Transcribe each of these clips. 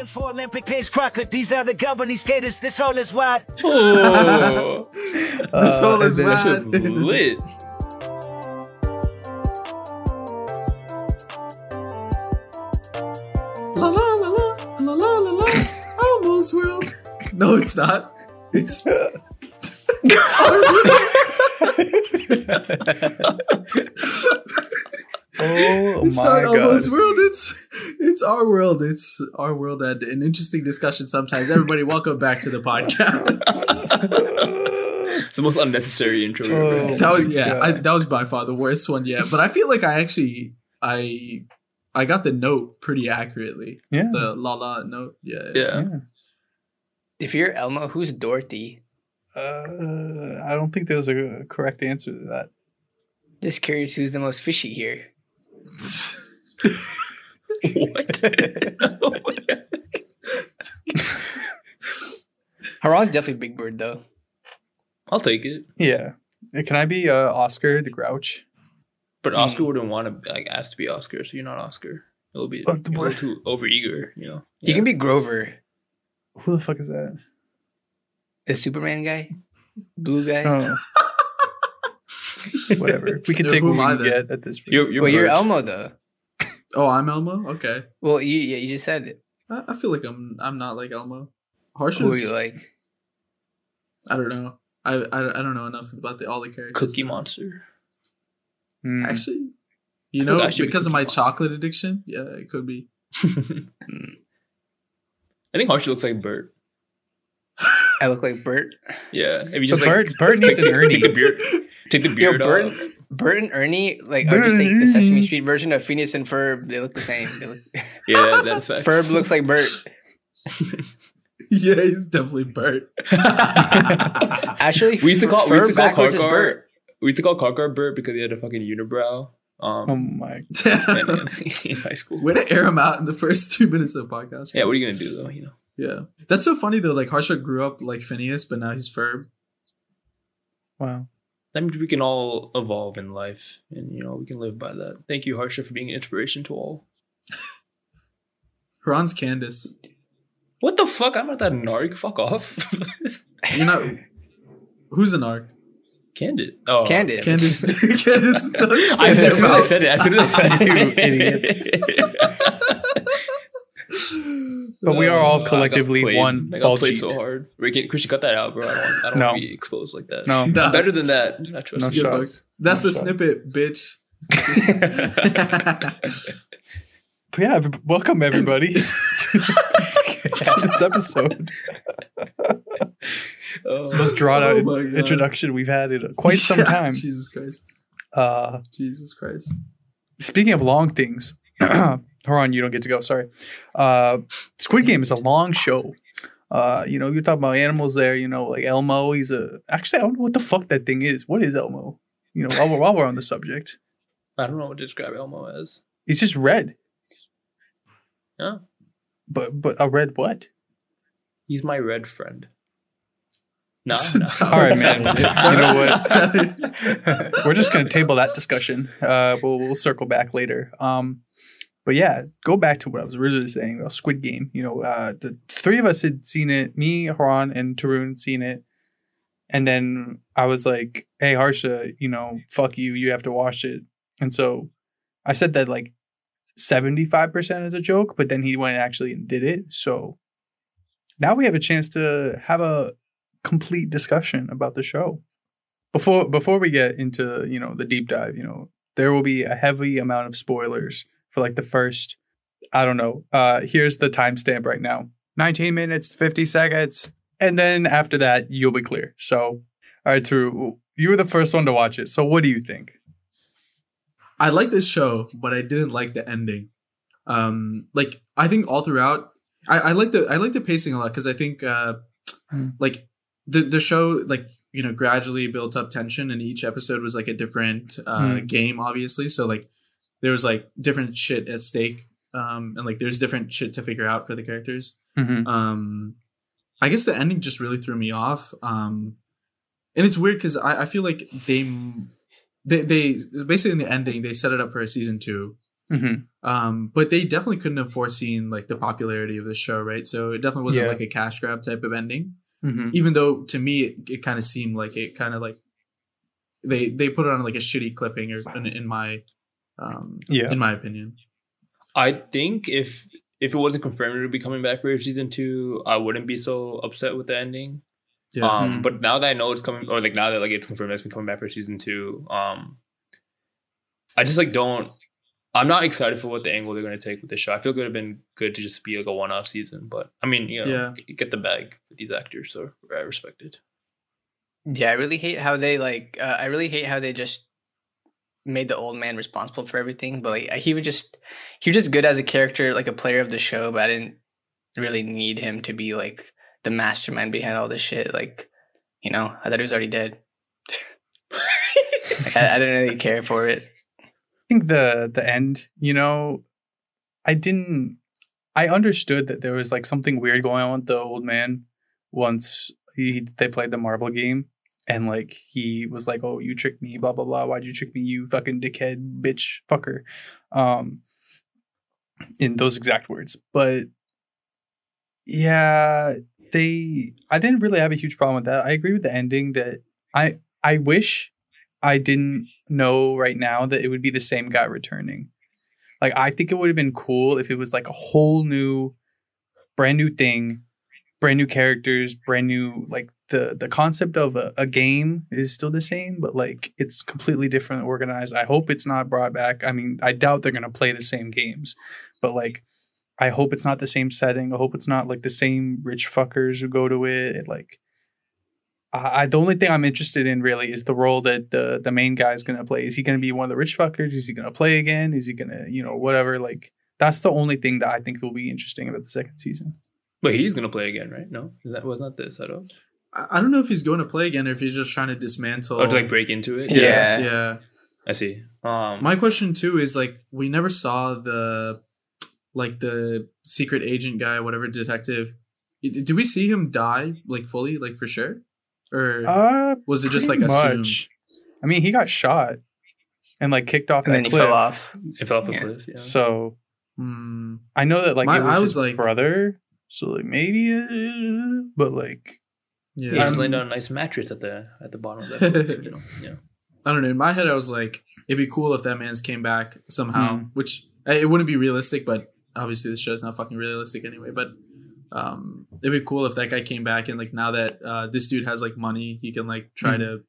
Looking for Olympic pace Crocker. These are the governing skaters. This hole is wide. Oh, This uh, hole is and then that shit's wide. lit. La la la la la la la la. Almost world. No, it's not. It's. Oh it's my not god. almost world. It's it's our world. It's our world and an interesting discussion sometimes. Everybody, welcome back to the podcast. It's the most unnecessary intro. Oh. ever. that was, yeah, I, that was by far the worst one yet. But I feel like I actually I I got the note pretty accurately. yeah. The la la note. Yeah. Yeah. If you're Elmo, who's Dorothy? Uh, I don't think there's a correct answer to that. Just curious who's the most fishy here. What? Haran's definitely Big Bird though. I'll take it. Yeah. Can I be uh, Oscar the Grouch? But Hmm. Oscar wouldn't want to like ask to be Oscar, so you're not Oscar. It'll be Oh, a little too over eager, you know. You can be Grover, Who the fuck is that? the Superman guy, blue guy. Oh. Whatever. We can take who what we I can then? get at this. You're, you're well, you're Elmo though. Oh, I'm Elmo. Okay. Well, you yeah, you just said it. I, I feel like I'm I'm not like Elmo. Harsh Who are is you like? I don't know. I, I, I don't know enough about the all the characters. Cookie to. Monster. Hmm. Actually, you I know, like I should be because of my Monster. chocolate addiction, yeah, it could be. I think Harsha looks like Bert. I look like Bert. Yeah. If you But just like, Bert, Bert needs an take, Ernie. Take the beard. Take the Yo, beard Bert, off. Bert and Ernie like are just like the Sesame Street version of Phineas and Ferb. They look the same. They look, Yeah, that's fact. Ferb looks like Bert. yeah, he's definitely Bert. Actually, We used to call we used to call backwards is Bert. We used to call Karkar Bert because he had a fucking unibrow. Um, Oh my. in, in- in high school. Way to air him out in the first two minutes of the podcast. Yeah, what are you gonna do though? You know. Yeah, that's so funny though. Like Harsha grew up like Phineas, but now he's Ferb. Wow. That means we can all evolve in life, and you know we can live by that. Thank you, Harsha, for being an inspiration to all. Haran's Candace. What the fuck? I'm not that narc. Fuck off. You're not. Who's an arc? Candid. Oh, Candid. Candace. Candace. I, as soon as I said it, as soon as I said it, You it, But we are all Oh, I got collectively played. one I got ball played cheat. so hard. Ricky, Christian, cut that out, bro. I don't, I don't No. want to be exposed like that. No. Nah. Better than that. I trust No you. Shots. That's No the shots. snippet, bitch. But yeah, welcome everybody to this episode. Oh, It's the most drawn out Oh introduction we've had in quite some Yeah, time. Jesus Christ. Uh, Jesus Christ. speaking of long things, Haran, you don't get to go. Sorry. Uh, Squid Game is a long show. Uh, you know, you're talking about animals there. You know, like Elmo. He's a actually I don't know what the fuck that thing is. What is Elmo? You know, while we're, while we're on the subject, I don't know what to describe Elmo as. he's just red. Yeah. But but a red what? He's my red friend. No, no. All right, man. You know what? We're just gonna table that discussion. Uh, we'll we'll circle back later. Um, but yeah, go back to what I was originally saying about Squid Game. You know, uh, the three of us had seen it. Me, Haran, and Tarun seen it. And then I was like, "Hey, Harsha, you know, fuck you. You have to watch it." And so I said that like seventy five percent as a joke, but then he went and actually and did it. So now we have a chance to have a complete discussion about the show. Before before we get into you know the deep dive, you know there will be a heavy amount of spoilers for like the first. I don't know. Uh, here's the timestamp right now: 19 minutes 50 seconds, and then after that you'll be clear. So, all right, Drew, you were the first one to watch it. So, what do you think? I like this show, but I didn't like the ending. Um, like I think all throughout, I, I like the I like the pacing a lot because I think uh, Hmm. like the the show like you know gradually built up tension, and each episode was like a different uh, Hmm. game, obviously. So like there was like different shit at stake, um, and like there's different shit to figure out for the characters. Mm-hmm. Um, I guess the ending just really threw me off. Um, and it's weird because I, I feel like they, they, they basically in the ending they set it up for a season two, Mhm. Um, but they definitely couldn't have foreseen like the popularity of the show, right? So it definitely wasn't Yeah. like a cash grab type of ending. Mhm. Even though to me it, it kind of seemed like it kind of like they they put it on like a shitty cliffhanger in, in my um Yeah. in my opinion. I think if if it wasn't confirmed to be coming back for season two, I wouldn't be so upset with the ending. Yeah. Um, Mhm. but now that I know it's coming, or like now that like it's confirmed it's been coming back for season two, um, I just like don't. I'm not excited for what the angle they're going to take with the show. I feel it would have been good to just be like a one-off season, but I mean, you know, Yeah. g- get the bag with these actors, so I respect it. Yeah, I really hate how they like. Uh, I really hate how they just made the old man responsible for everything. But like, he was just he was just good as a character, like a player of the show. But I didn't really need him to be like the mastermind behind all this shit. Like, you know, I thought he was already dead. Like, I, I didn't really care for it. I think the the end, you know, I didn't I understood that there was like something weird going on with the old man once he they played the marble game and like he was like, "Oh, you tricked me, blah blah blah. Why'd you trick me, you fucking dickhead, bitch, fucker?" Um, in those exact words. But yeah, they I didn't really have a huge problem with that. I agree with the ending that I I wish I didn't know right now that it would be the same guy returning. Like I think it would have been cool if it was like a whole new brand new thing, brand new characters, brand new like the the concept of a, a game is still the same, but like it's completely different organized. I hope it's not brought back. I mean, I doubt they're gonna play the same games, but like I hope it's not the same setting. I hope it's not like the same rich fuckers who go to it. Like I, I the only thing I'm interested in really is the role that the the main guy is gonna play. Is he gonna be one of the rich fuckers? Is he gonna play again? Is he gonna you know whatever? Like that's the only thing that I think will be interesting about the second season. But he's to play again, right? No, that was not the setup. I, I don't know if he's going to play again or if he's just trying to dismantle. Or to like break into it. Yeah. yeah. I see. Um, My question too is like we never saw the like the secret agent guy, whatever detective. D- Did we see him die like fully, like for sure, or Uh, was it just like pretty assumed? much. I mean, he got shot and like kicked off And that then he cliff. fell off. it fell off a Yeah. cliff. Yeah. So Hmm. I know that like My- it was, I his was like- brother. So like maybe, uh, but like yeah. yeah, he's Um, laying down a nice mattress at the at the bottom of that. cliff, you know? Yeah. I don't know. In my head, I was like, it'd be cool if that man's came back somehow, Hmm. which it wouldn't be realistic, but obviously the show's not fucking realistic anyway. But um, it'd be cool if that guy came back and like now that uh, this dude has like money, he can like try Hmm. to,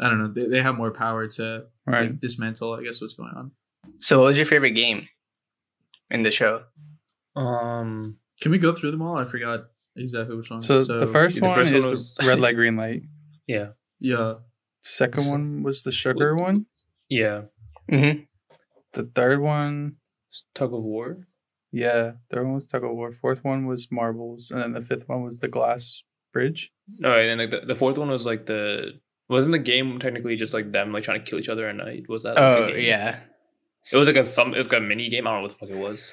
I don't know, they, they have more power to right. like, dismantle, I guess, what's going on. So, what was your favorite game in the show? Um. Can we go through them all? I forgot exactly which one. So, the first the one first is one the was- red light, green light. Yeah. yeah, Second one was the sugar one. Yeah. Mm-hmm. The third one, Tug of war. yeah, third one was tug of war. Fourth one was marbles, and then the fifth one was the glass bridge. No, and then like the, the fourth one was like the wasn't the game technically just like them like trying to kill each other at night? Was that? Like, Oh a game? yeah. It was like a some. It was like a mini game. I don't know what the fuck it was.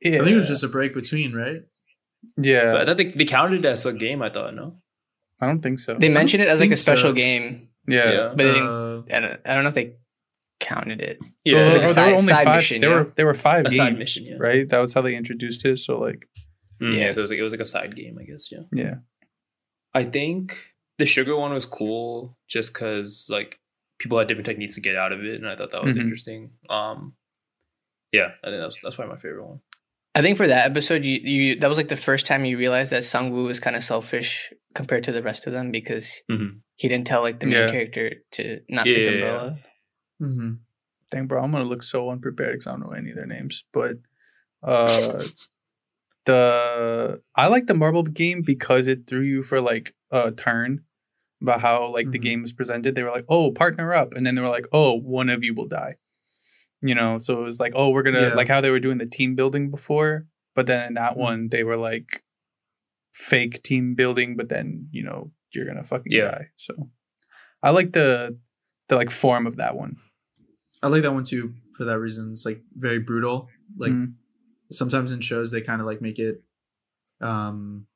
Yeah, I think it was just a break between, right? Yeah. But I thought they, they counted it as a game. I thought no. I don't think so. They mentioned it as like a special so. game, yeah. Yeah. but they didn't, Uh, I, don't, I don't know if they counted it. Yeah. Well, it's like a like there were only five. mission, there yeah. were there were five a, a games, side mission. Yeah. right? That was how they introduced it. So like, Mm, yeah. Yeah. So it was like it was like a side game. I guess. Yeah. yeah, I think the sugar one was cool just because like people had different techniques to get out of it, and I thought that was Mhm. interesting. Um. Yeah, I think that's that's probably my favorite one. I think for that episode, you, you that was like the first time you realized that Sungwoo was kind of selfish compared to the rest of them because Mhm. he didn't tell like the main Yeah. character to not Yeah, pick yeah, yeah. Umbrella. mhm. dang, bro, I'm gonna look so unprepared because I don't know any of their names. But uh, the I like the marble game because it threw you for like a turn about how like the Mhm. game was presented. They were like, "Oh, partner up," and then they were like, "Oh, one of you will die." You know, so it was like, "Oh, we're gonna Yeah. like how they were doing the team building before," but then in that Mhm. one they were like fake team building, but then you know you're gonna fucking Yeah. die. So I like the the like form of that one. I like that one too for that reason. It's like very brutal. Like Mhm. sometimes in shows they kind of like make it um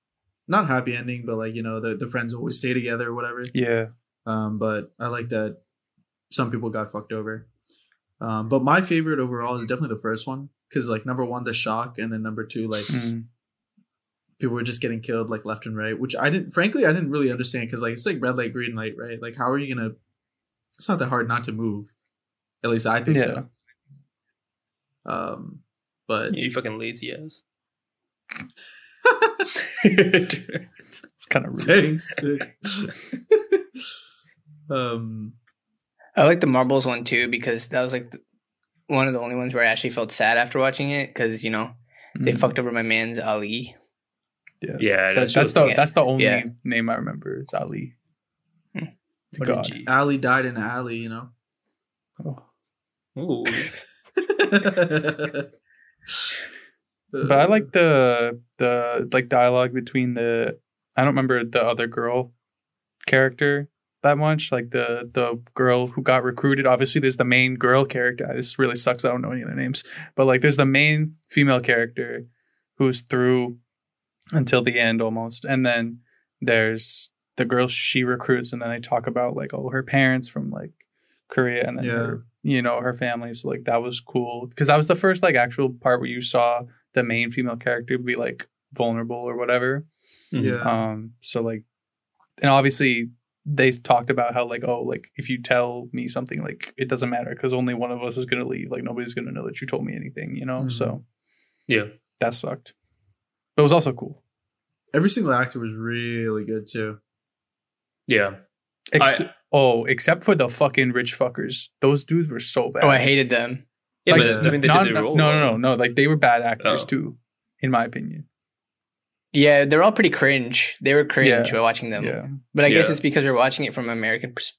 not happy ending, but like you know the the friends always stay together or whatever. yeah. Um, but I like that some people got fucked over. Um, but my favorite overall is definitely the first one because like number one, the shock, and then number two, like Mm. people were just getting killed like left and right, which I didn't. Frankly, I didn't really understand because like it's like red light, green light, right? Like how are you gonna? It's not that hard not to move. At least I think so. Um, but You fucking lazy ass. It's kind of rude. thanks. um, I like the marbles one too because that was like the, one of the only ones where I actually felt sad after watching it because you know they Mm. fucked over my man's Ali. Yeah, yeah, That- that's that's the yeah. that's the only Yeah. name I remember. It's Ali. Hmm. It's What a God. Ali died in alley, you know. Oh. Ooh. But I like the the like dialogue between the I don't remember the other girl character that much. Like the the girl who got recruited. Obviously, there's the main girl character. This really sucks. I don't know any of their names. But like, there's the main female character who's through until the end almost, and then there's the girl she recruits, and then they talk about like oh her parents from like Korea, and then Yeah. her you know her family. So like that was cool because that was the first like actual part where you saw the main female character be like vulnerable or whatever. yeah. Um, so like, and obviously they talked about how like, oh, like if you tell me something, like it doesn't matter because only one of us is gonna leave. Like nobody's gonna know that you told me anything, you know. Mhm. So Yeah. that sucked, but it was also cool. Every single actor was really good too. Yeah. Ex- I- oh, except for the fucking rich fuckers. Those dudes were so bad. Oh, I hated them. Yeah, Like, but I mean, they not- did their no, no, no, no. Like they were bad actors Oh. too, in my opinion. Yeah, they're all pretty cringe. They were cringe Yeah. while watching them. yeah, But I guess it's because we're watching it from American pers-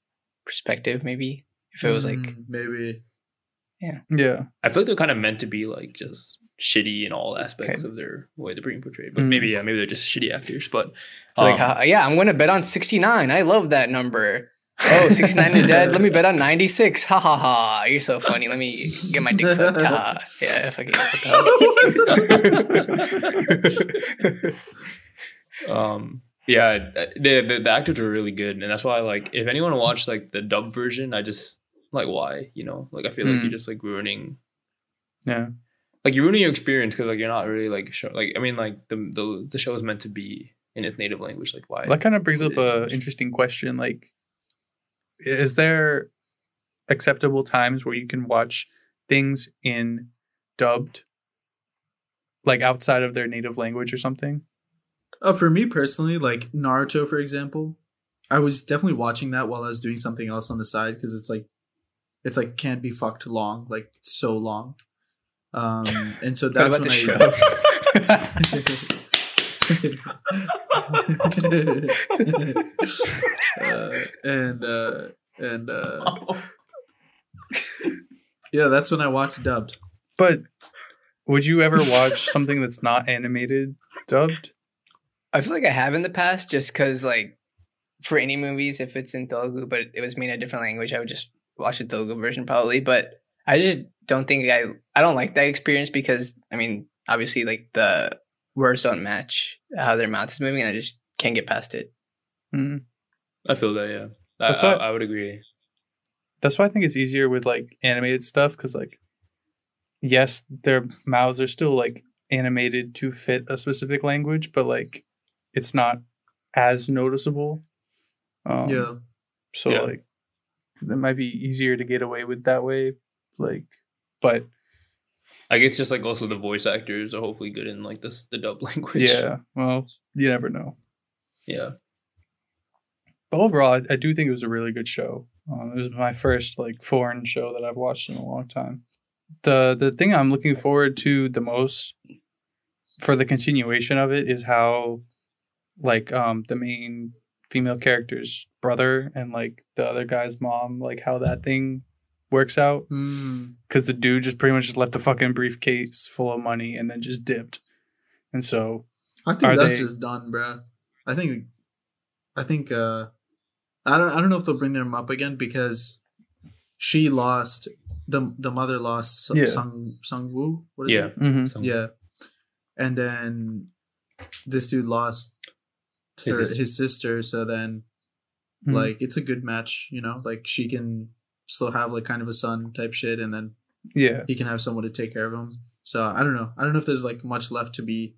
perspective, maybe. If it was like, Mm, maybe. yeah. Yeah. I feel like they're kind of meant to be like just shitty in all aspects Okay. of their way they're being portrayed. But Mm. maybe yeah, maybe they're just shitty actors. But like um, uh, yeah, I'm gonna bet on 69. I love that number. Oh, 69 is dead. Let me bet on 96. Ha ha ha. You're so funny. Let me get my dick sucked. Ha. ha. Yeah, fucking. um yeah the, the the actors were really good and that's why like if anyone watched like the dub version i just like why you know like i feel like Mm. you're just like ruining Yeah. like you're ruining your experience because like you're not really like show like i mean like the the, the show is meant to be in its native language like why That kind of brings up Yeah. a interesting question. Like, is there acceptable times where you can watch things in dubbed, like outside of their native language or something? Uh, for me personally, like Naruto, for example, I was definitely watching that while I was doing something else on the side because it's like, it's like can't be fucked long, like so long. Um, and so that's when I. uh, and uh, and uh, yeah, that's when I watched dubbed. But would you ever watch something that's not animated dubbed? I feel like I have in the past just because, like, for any movies, if it's in Telugu, but it was made in a different language, I would just watch the Telugu version probably. But I just don't think I, I don't like that experience because, I mean, obviously, like, the words don't match how their mouth is moving, and I just can't get past it. Mm. i feel that yeah I, That's I, I would agree That's why I think it's easier with like animated stuff because like, yes, their mouths are still like animated to fit a specific language, but like, it's not as noticeable. Um, yeah, So Yeah. like it might be easier to get away with that way. Like but i guess just like also the voice actors are hopefully good in like this the dub language yeah, well, you never know. yeah But overall, I, I do think it was a really good show. Um, it was my first like foreign show that I've watched in a long time. The the thing I'm looking forward to the most for the continuation of it is how like um the main female character's brother and like the other guy's mom like how that thing works out Mm. because the dude just pretty much just left a fucking briefcase full of money and then just dipped and so I think that's they- just done, bruh. I think, I think, uh, I don't, I don't know if they'll bring them up again because she lost the the mother lost Yeah. Sung Sung Woo. What is yeah it? mhm. Yeah, and then this dude lost His sister. his sister. So then, Mhm. like, it's a good match. You know, like she can still have like kind of a son type shit, and then Yeah. he can have someone to take care of him. So I don't know. I don't know if there's like much left to be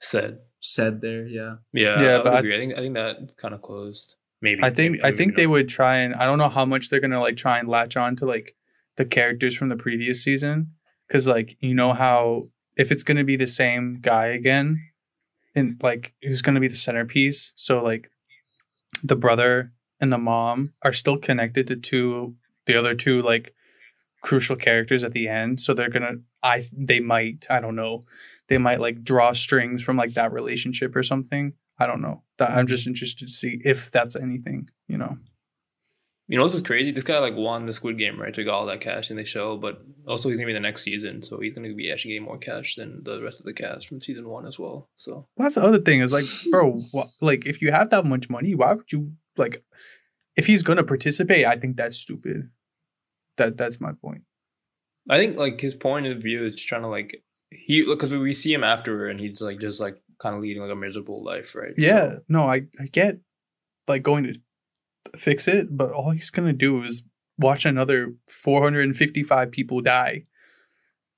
Said. said there. Yeah. Yeah, Yeah, I but I- agree. I think I think that kind of closed. Maybe. I think maybe, I don't think they know. would try and I don't know how much they're gonna like try and latch on to like the characters from the previous season because like you know how if it's gonna be the same guy again and like who's gonna be the centerpiece so like the brother and the mom are still connected to two the other two like crucial characters at the end so they're gonna I they might I don't know they might like draw strings from like that relationship or something I don't know. That I'm just interested to see if that's anything, you know. You know, this is crazy. This guy like won the Squid Game, right? Took all that cash in the show, but also he's gonna be the next season, so he's gonna be actually getting more cash than the rest of the cast from season one as well. So Well, that's the other thing is like, bro, like if you have that much money, why would you like? If he's gonna participate, I think that's stupid. That that's my point. I think like his point of view is trying to like he because we see him after and he's like just like kind of leading like a miserable life, right? Yeah, So, no, I I get like going to fix it, but all he's gonna do is watch another 455 people die,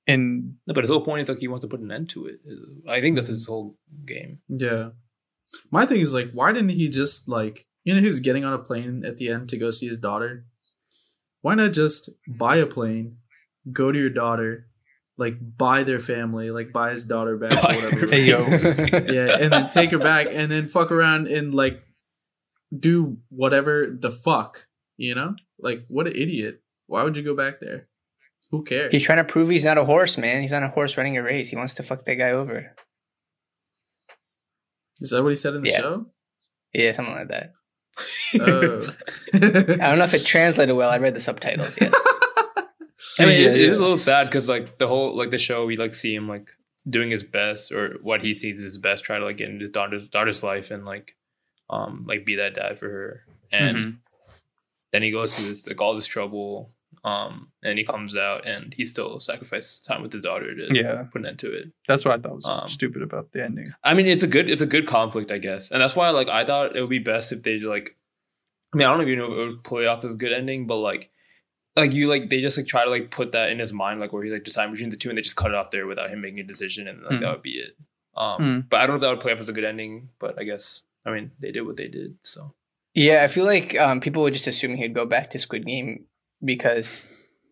and no, but his whole point is like he wants to put an end to it. I think that's his whole game. Yeah. My thing is like, why didn't he just like, you know, he was getting on a plane at the end to go see his daughter. Why not just buy a plane, go to your daughter, like buy their family, like buy his daughter back or whatever. Hey, yo. yeah, and then take her back, and then fuck around and like do whatever the fuck, you know? Like, what an idiot! Why would you go back there? Who cares? He's trying to prove he's not a horse, man. He's not a horse running a race. He wants to fuck that guy over. Is that what he said in the Yeah. show? Yeah, something like that. Oh. I don't know if it translated well. I read the subtitles. Yes. I mean, Yeah, it, it yeah. is a little sad because like the whole like the show, we like see him like doing his best or what he sees as his best, try to like get into his daughter's daughter's life and like um like be that dad for her. And Mhm. then he goes through this like all this trouble, um, and he comes out and he still sacrificed time with his daughter to Yeah. put an end to it. that's what I thought was Um, stupid about the ending. I mean, it's a good it's a good conflict, I guess, and that's why like I thought it would be best if they like. I mean, I don't even know if it would play off as a good ending, but like, like you like they just like try to like put that in his mind, like where he's like deciding between the two, and they just cut it off there without him making a decision, and like Mm. that would be it. Um, Mm. but I don't know if that would play off as a good ending, but I guess I mean they did what they did, so yeah, I feel like um, people would just assume he'd go back to Squid Game because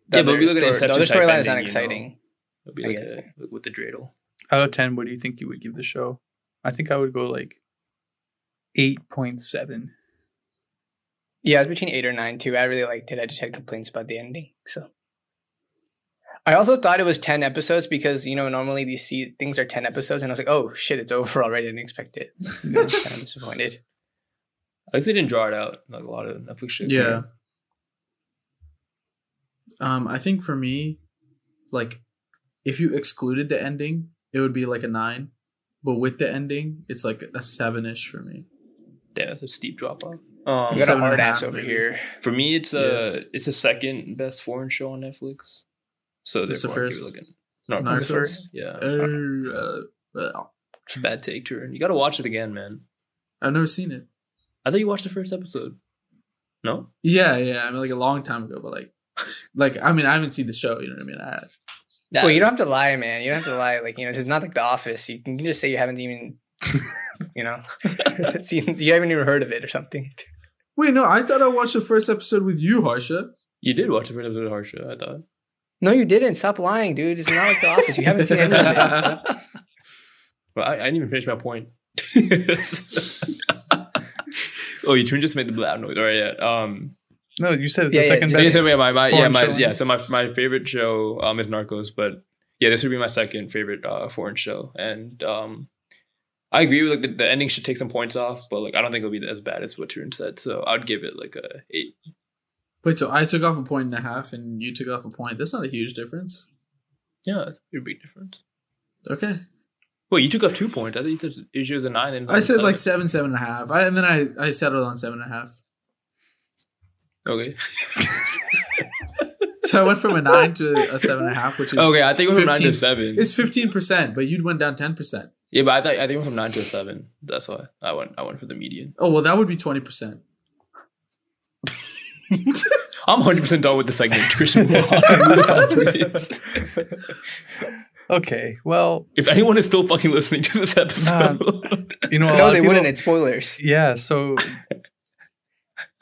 the Yeah, but other, we look at story- Inception the other type storyline is not ending, you know. exciting. it'll be like a, with the dreidel. Out of ten, what do you think you would give the show? I think I would go like eight point seven. Yeah, it was between eight or nine too. I really liked it. I just had complaints about the ending. So I also thought it was ten episodes because you know normally these se- things are ten episodes, and I was like, oh shit, it's over already. I didn't expect it. I was kind of disappointed. I guess they didn't draw it out like a lot of Netflix shit. Yeah. Um, I think for me, like, if you excluded the ending, it would be like a nine. But with the ending, it's like a seven ish for me. damn, that's a steep drop off. Um, You got a Seven and a hard ass over maybe. here. For me, it's a Yes. it's a second best foreign show on Netflix. So What's the therefore, I'd give first? it like a- Narcos. Narcos? first? Yeah, Uh, uh, well, it's a bad take, Tarun. You got to watch it again, man. I've never seen it. I thought you watched the first episode. No, Yeah, yeah. I mean, like a long time ago, but like, like I mean, I haven't seen the show. You know what I mean? I, Well, you don't have to lie, man. You don't have to lie. Like you know, it's not like The Office. You can just say you haven't even, you know, seen. You haven't even heard of it or something. wait, no, I thought I watched the first episode with you, Harsha. you did watch the first episode of Harsha. I thought. No, you didn't. Stop lying, dude. It's not like The Office. You haven't seen any of it. Well, I, I didn't even finish my point. oh, you tune just made the loud noise. All right, yeah. Um, No, you said it's Yeah, the yeah, second yeah, best. so yeah, my, my yeah, my show. yeah. So my my favorite show um is Narcos, but yeah, this would be my second favorite uh foreign show, and um, I agree with like the, the ending should take some points off, but like I don't think it'll be as bad as what Tarun said, so I'd give it like a eight. Wait, so I took off a point and a half, and you took off a point. That's not a huge difference. Yeah, that's a big difference. Okay, Well, you took off two points. I thought you said issue was a nine. And I said like seven, seven and a half, I, and then I I settled on seven and a half. Okay. So I went from a nine to a seven and a half, which is Okay, I think it went from nine to seven. It's fifteen percent, but you'd went down ten percent. Yeah, but I thought I think it went from nine to seven. That's why I went. I went for the median. Oh well, that would be twenty percent. I'm 100 percent done with the segment. Christian, move on. Move on, please. Okay, well, If anyone is still fucking listening to this episode, uh, you know, a lot no, of they people- wouldn't. It's spoilers. Yeah, so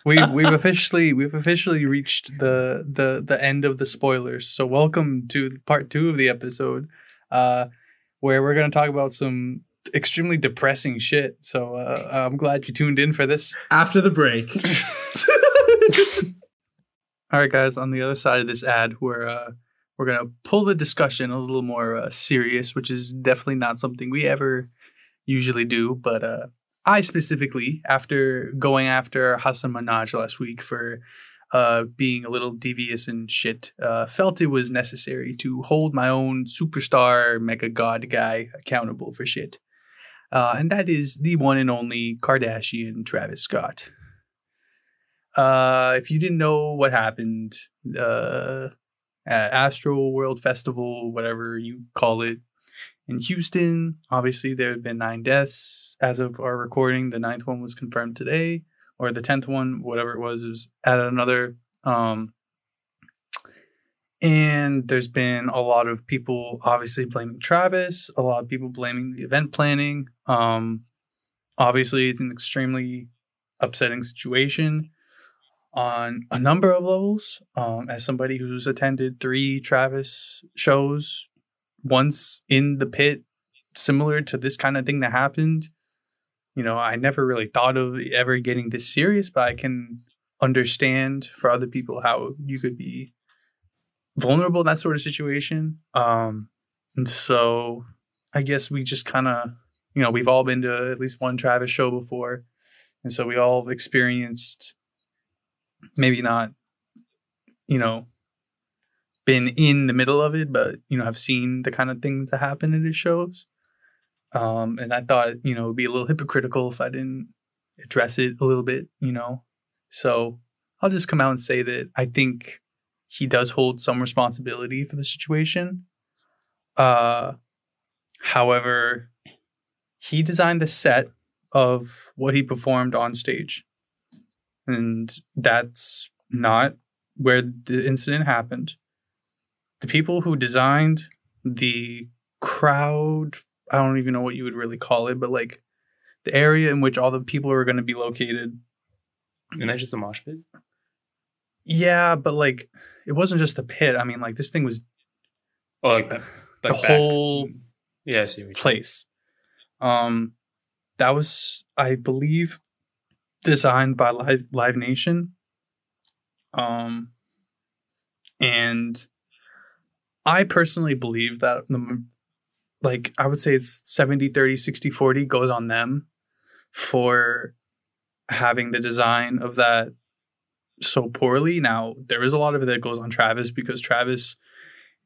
we we've officially we've officially reached the the the end of the spoilers. So welcome to part two of the episode, uh, where we're gonna talk about some extremely depressing shit. So uh, I'm glad you tuned in for this. After the break. All right, guys. On the other side of this ad, we're uh, we're gonna pull the discussion a little more uh, serious, which is definitely not something we ever usually do. But uh, I specifically, after going after Hasan Minhaj last week for uh, being a little devious and shit, uh, felt it was necessary to hold my own superstar mega god guy accountable for shit. Uh, and that is the one and only Kardashian Travis Scott. Uh, if you didn't know what happened, uh, at Astroworld Festival, whatever you call it, in Houston, obviously there have been nine deaths as of our recording. The ninth one was confirmed today, or the tenth one, whatever it was, was at another. Um, and there's been a lot of people obviously blaming Travis, a lot of people blaming the event planning. Um, obviously, it's an extremely upsetting situation on a number of levels. Um, as somebody who's attended three Travis shows, once in the pit, similar to this kind of thing that happened, you know, I never really thought of ever getting this serious, but I can understand for other people how you could be vulnerable in that sort of situation. Um, and so I guess we just kind of, you know, we've all been to at least one Travis show before. And so we all experienced maybe not, you know, been in the middle of it, but you know, I've seen the kind of things that happen at his shows. Um, and I thought, you know, it'd be a little hypocritical if I didn't address it a little bit, you know. So I'll just come out and say that I think he does hold some responsibility for the situation. Uh, however, he designed a set of what he performed on stage and that's not where the incident happened. The people who designed the crowd, I don't even know what you would really call it, but like the area in which all the people are going to be located. and that's just a mosh pit. Yeah, but like it wasn't just the pit. I mean, like this thing was Oh, like that. the back. whole Yeah, see. what place. Um, that was, I believe, designed by Live, Live Nation. Um, and I personally believe that the, like, I would say it's 70, 30, 60, 40 goes on them for having the design of that so poorly. Now, there is a lot of it that goes on Travis because Travis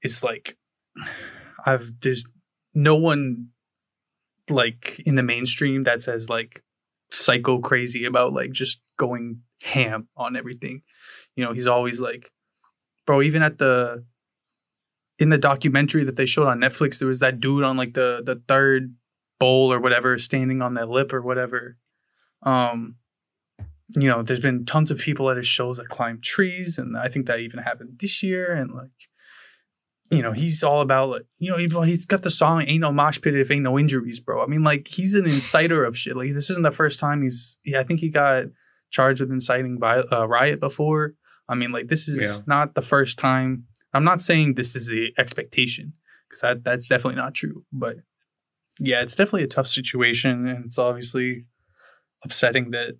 is like, I've, there's no one like in the mainstream that says like psycho crazy about like just going ham on everything. You know, he's always like, bro, even at the in the documentary that they showed on Netflix, there was that dude on like the the third bowl or whatever, standing on that lip or whatever. Um, you know, there's been tons of people at his shows that climb trees, and I think that even happened this year. And like, you know, he's all about like, you know, he's got the song "Ain't No Mosh Pit If Ain't No Injuries," bro. I mean, like, he's an inciter of shit. Like, this isn't the first time he's. Yeah, I think he got charged with inciting vi- uh, riot before. I mean, like, this is Yeah. not the first time. I'm not saying this is the expectation because that that's definitely not true. But yeah, it's definitely a tough situation, and it's obviously upsetting that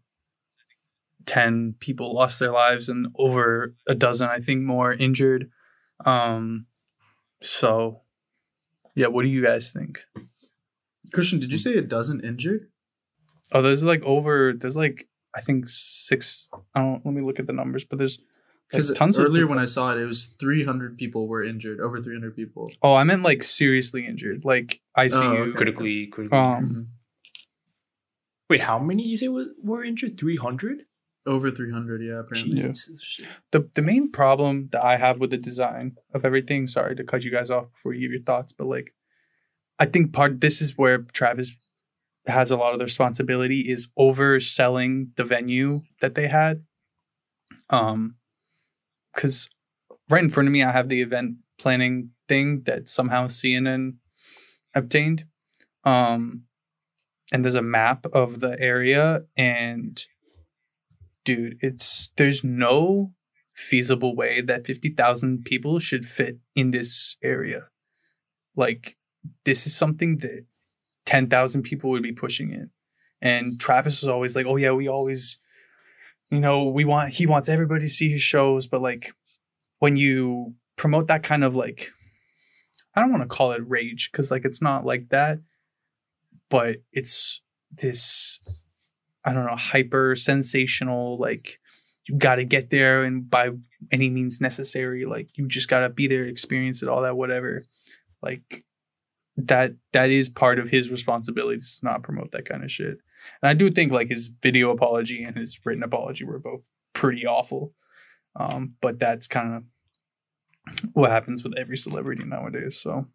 10 people lost their lives and over a dozen i think more injured um so yeah what do you guys think Christian, did you say a dozen injured? oh there's like over there's like i think six i don't let me look at the numbers but there's Because like, tons earlier of when I saw it, it was 300 people were injured, over 300 people. oh i meant like seriously injured like icu Oh, okay. Critically, critically. um Wait, how many you say was, were injured? 300? Over 300, yeah, apparently. Yeah. Jesus, the the main problem that I have with the design of everything, sorry to cut you guys off before you give your thoughts, but like I think part this is where Travis has a lot of the responsibility is overselling the venue that they had. Um because right in front of me, I have the event planning thing that somehow CNN obtained. Um, and there's a map of the area, and dude, it's there's no feasible way that 50,000 people should fit in this area. Like, this is something that 10,000 people would be pushing in. And Travis is always like, oh, yeah, we always, you know, we want, he wants everybody to see his shows. But like, when you promote that kind of like, I don't want to call it rage because like it's not like that, but it's this, I don't know, hyper sensational, like, you got to get there and by any means necessary like you just got to be there experience it all that whatever like that that is part of his responsibilities to not promote that kind of shit and i do think like his video apology and his written apology were both pretty awful um but that's kind of what happens with every celebrity nowadays so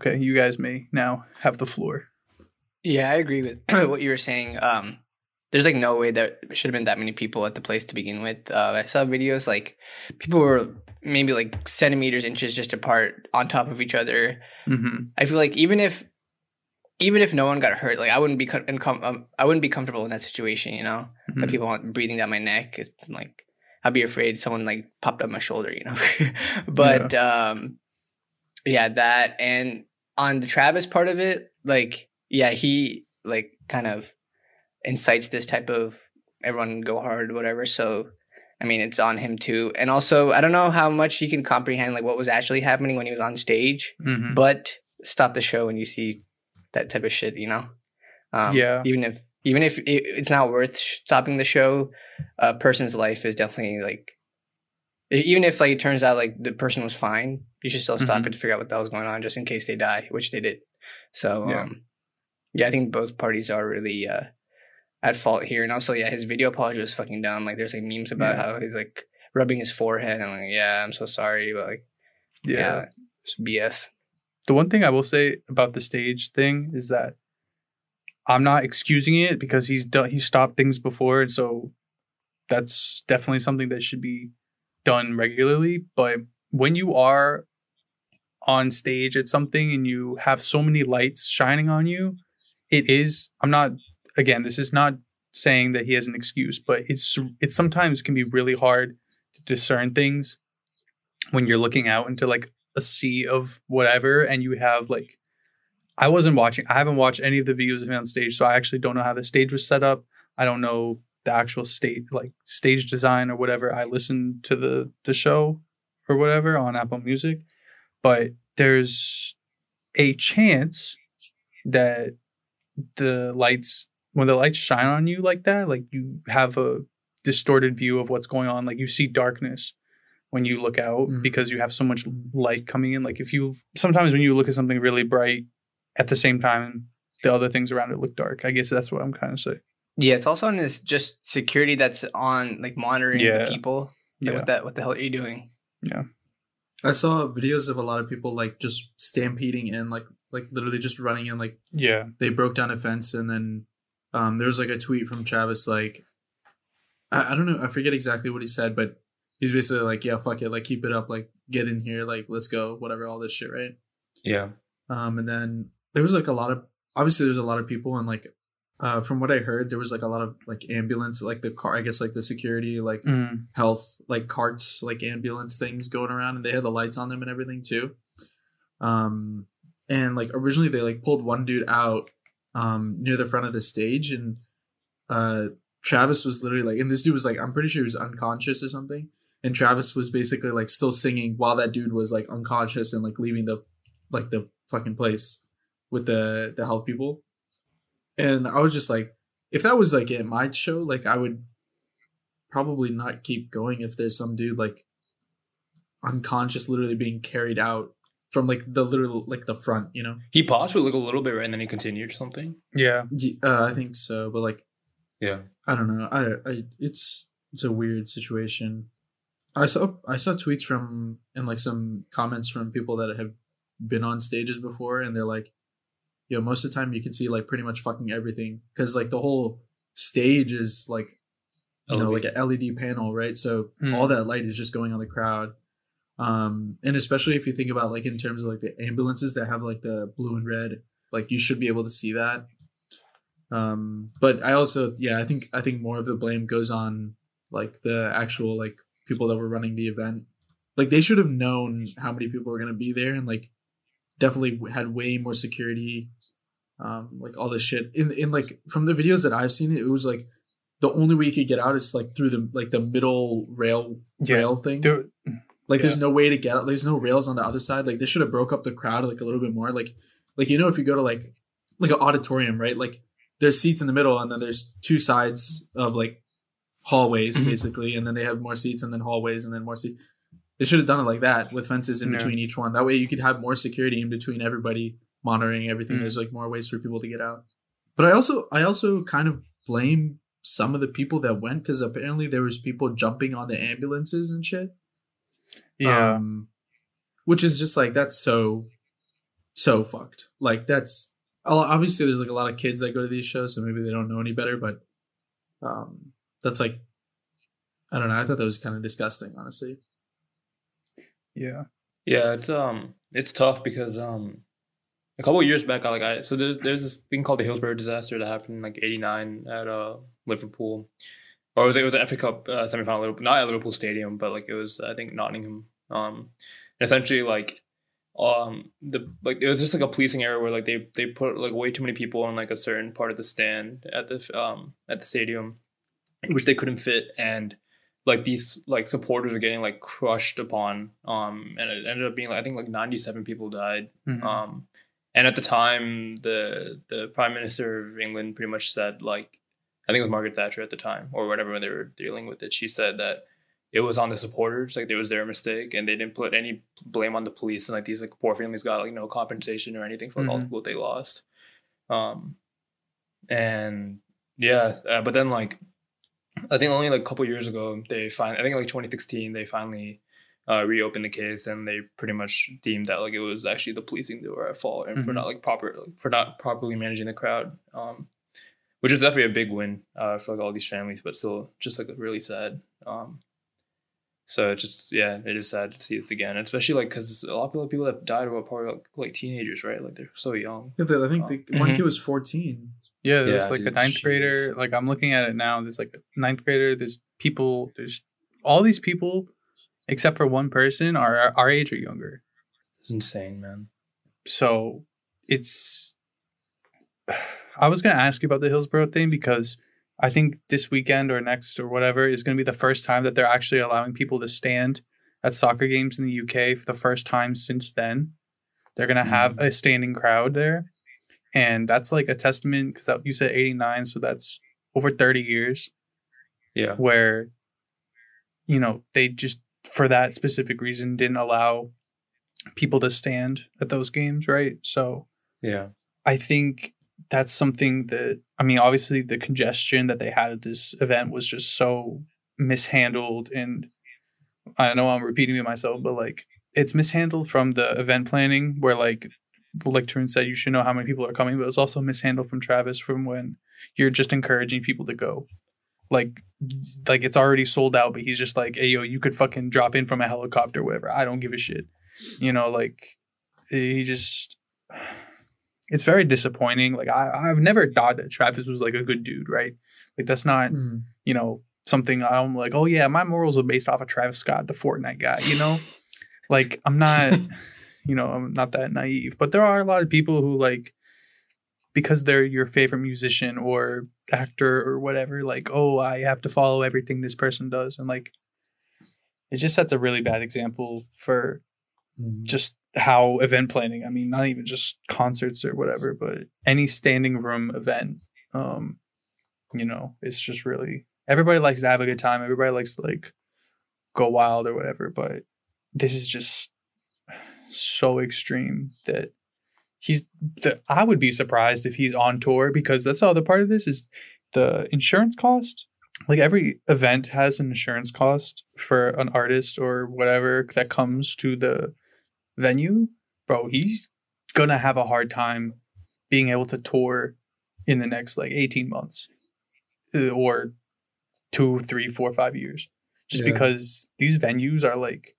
okay you guys may now have the floor Yeah, I agree with what you were saying. Um, there's like no way there should have been that many people at the place to begin with. Uh, I saw videos like people were maybe like centimeters, inches just apart on top of each other. mm-hmm. I feel like even if even if no one got hurt, like I wouldn't be co- incom- um, I wouldn't be comfortable in that situation. You know, Mhm. that people want breathing down my neck. It's like I'd be afraid someone like popped up my shoulder. You know, but um, yeah, that and on the Travis part of it, like yeah, he like kind of incites this type of everyone go hard, whatever. So. I mean, it's on him too, and also I don't know how much he can comprehend like what was actually happening when he was on stage Mm-hmm. but stop the show when you see that type of shit you know um, Yeah. even if even if it's not worth stopping the show a person's life is definitely like even if like it turns out like the person was fine you should still stop Mhm. it to figure out what the hell's going on just in case they die which they did so Yeah. um yeah i think both parties are really uh at fault here and also yeah his video apology was fucking dumb like there's like memes about Yeah. how he's like rubbing his forehead and like yeah i'm so sorry but like yeah. yeah, it's bs the one thing I will say about the stage thing is that I'm not excusing it because he's done he stopped things before, and so that's definitely something that should be done regularly. But when you are on stage at something and you have so many lights shining on you, it is. I'm not. Again, this is not saying that he has an excuse, but it's it sometimes can be really hard to discern things when you're looking out into like a sea of whatever and you have like I wasn't watching I haven't watched any of the videos of him on stage so I actually don't know how the stage was set up. I don't know the actual state like stage design or whatever. I listened to the the show or whatever on Apple Music but there's a chance that the lights when the lights shine on you like that like you have a distorted view of what's going on like you see darkness when you look out Mhm. because you have so much light coming in like if you sometimes when you look at something really bright at the same time the other things around it look dark i guess that's what i'm kind of saying Yeah, it's also on this just security that's on like monitoring Yeah. the people. Like, Yeah. what that what the hell are you doing? Yeah. I saw videos of a lot of people like just stampeding in, like like literally just running in. Like yeah they broke down a fence, and then um, there was like a tweet from Travis, like I, I don't know, I forget exactly what he said, but he's basically like, yeah, fuck it, like keep it up, like get in here, like let's go, whatever, all this shit, right? Yeah. Um, and then there was like a lot of obviously there's a lot of people and like uh, from what I heard, there was like a lot of like ambulance, like the car, I guess like the security, like Mm. health like carts like ambulance things going around and they had the lights on them and everything too um and like originally they like pulled one dude out um near the front of the stage and uh travis was literally like and this dude was like i'm pretty sure he was unconscious or something and travis was basically like still singing while that dude was like unconscious and like leaving the like the fucking place with the the health people and i was just like if that was like at my show like i would probably not keep going if there's some dude like unconscious literally being carried out from like the literal like the front you know He paused for like a little bit, right, and then he continued or something. yeah Ye- uh, i think so but like Yeah. i don't know I, I it's it's a weird situation i saw i saw tweets from and like some comments from people that have been on stages before and they're like yo most of the time you can see like pretty much fucking everything because like the whole stage is like you know, like an LED panel, right? So Hmm. all that light is just going on the crowd. Um, and especially if you think about like in terms of like the ambulances that have like the blue and red, like you should be able to see that. Um, but I also, yeah, I think I think more of the blame goes on like the actual like people that were running the event. Like they should have known how many people were gonna be there and like definitely had way more security. Um, like all this shit in in like from the videos that I've seen, it was like the only way you could get out is like through the like the middle rail Yeah. rail thing. Dude, Like there's no way to get out. There's no rails on the other side. Like they should have broke up the crowd like a little bit more. Like like you know if you go to like like an auditorium, right? Like there's seats in the middle and then there's two sides of like hallways Mhm. basically, and then they have more seats and then hallways and then more seats. They should have done it like that with fences in Yeah. between each one. That way you could have more security in between everybody monitoring everything. Mm. There's like more ways for people to get out. But I also I also kind of blame some of the people that went because apparently there was people jumping on the ambulances and shit. yeah. Um, which is just like that's so so fucked. Like that's obviously there's like a lot of kids that go to these shows, so maybe they don't know any better. But um, that's like I don't know. I thought that was kind of disgusting, honestly. yeah. Yeah, it's um it's tough because um a couple of years back I like I so there's there's this thing called the Hillsborough disaster that happened in like eighty nine at uh Liverpool. Or it was it was an FA Cup uh, semifinal at Liverpool, not at Liverpool Stadium, but like it was I think Nottingham. Um essentially like um the like it was just like a policing error where like they they put like way too many people on like a certain part of the stand at the um at the stadium which they couldn't fit and like these like supporters were getting like crushed upon um and it ended up being like i think like 97 people died Mhm. um and at the time the the prime minister of england pretty much said like i think it was margaret thatcher at the time or whatever when they were dealing with it she said that it was on the supporters like it was their mistake and they didn't put any blame on the police and like these like poor families got like no compensation or anything for like, all the people they lost um and yeah uh, but then like I think only like a couple years ago they find I think like 2016 they finally uh, reopened the case and they pretty much deemed that like it was actually the policing that were at fault and for Mhm. not like proper like, for not properly managing the crowd, um, which is definitely a big win uh, for like all these families, but still just like really sad. Um, so just yeah, it is sad to see this again, especially like because a lot of people, people that died were probably like, like teenagers, right? Like they're so young. I think the Oh. one Mhm. kid was 14. Yeah, there's Yeah, like a dude, ninth grader. Like I'm looking at it now. There's like a ninth grader. There's people. There's all these people, except for one person, are our- our age or younger. It's insane, man. So it's. I was gonna ask you about the Hillsborough thing because I think this weekend or next or whatever is gonna be the first time that they're actually allowing people to stand at soccer games in the UK for the first time since then. They're gonna have mm. a standing crowd there, and that's like a testament because you said eighty nine, so that's over thirty years. Yeah, where you know they just for that specific reason didn't allow people to stand at those games right? So yeah, i think that's something that i mean obviously the congestion that they had at this event was just so mishandled and i know i'm repeating it myself but like it's mishandled from the event planning where like like Tarun said you should know how many people are coming but it's also mishandled from travis from when you're just encouraging people to go like like it's already sold out, but he's just like, hey yo, you could fucking drop in from a helicopter, or whatever. I don't give a shit. You know, like he just it's very disappointing. Like I, I've never thought that Travis was like a good dude, right? Like that's not, Mm. you know, something I'm like, oh yeah, my morals are based off of Travis Scott, the Fortnite guy, you know? like I'm not, you know, I'm not that naive. But there are a lot of people who like because they're your favorite musician or actor or whatever, like, oh, I have to follow everything this person does. And like it just sets a really bad example for Mm. just how event planning, I mean, not even just concerts or whatever, but any standing room event, um, you know, it's just really everybody likes to have a good time. Everybody likes to like go wild or whatever, but this is just so extreme that he's the I would be surprised if he's on tour because that's the other part of this is the insurance cost. Like every event has an insurance cost for an artist or whatever that comes to the venue. Bro, he's gonna have a hard time being able to tour in the next like 18 months uh, or two, three, four, five years, just Yeah. because these venues are like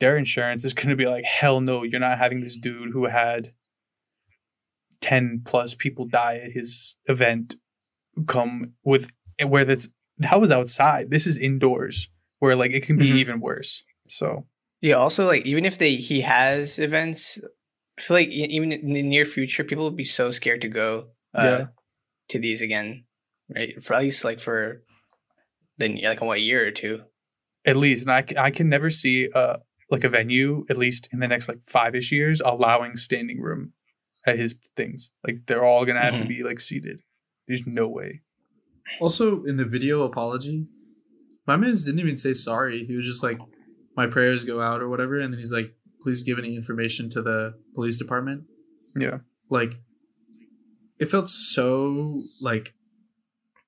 their insurance is going to be like hell no, you're not having this dude who had ten plus people die at his event come with where that's that was outside. This is indoors where like it can be Mhm. even worse. So Yeah. Also, like even if they he has events, I feel like even in the near future, people will be so scared to go uh, Yeah. to these again, right? For at least like for then like what year or two. at least and I, I can never see uh like a venue at least in the next like five-ish years allowing standing room at his things like they're all gonna have to Mhm. be like seated there's no way Also, in the video apology, my man's didn't even say sorry. He was just like, "My prayers go out" or whatever, and then he's like, "Please give any information to the police department." yeah Like, it felt so like,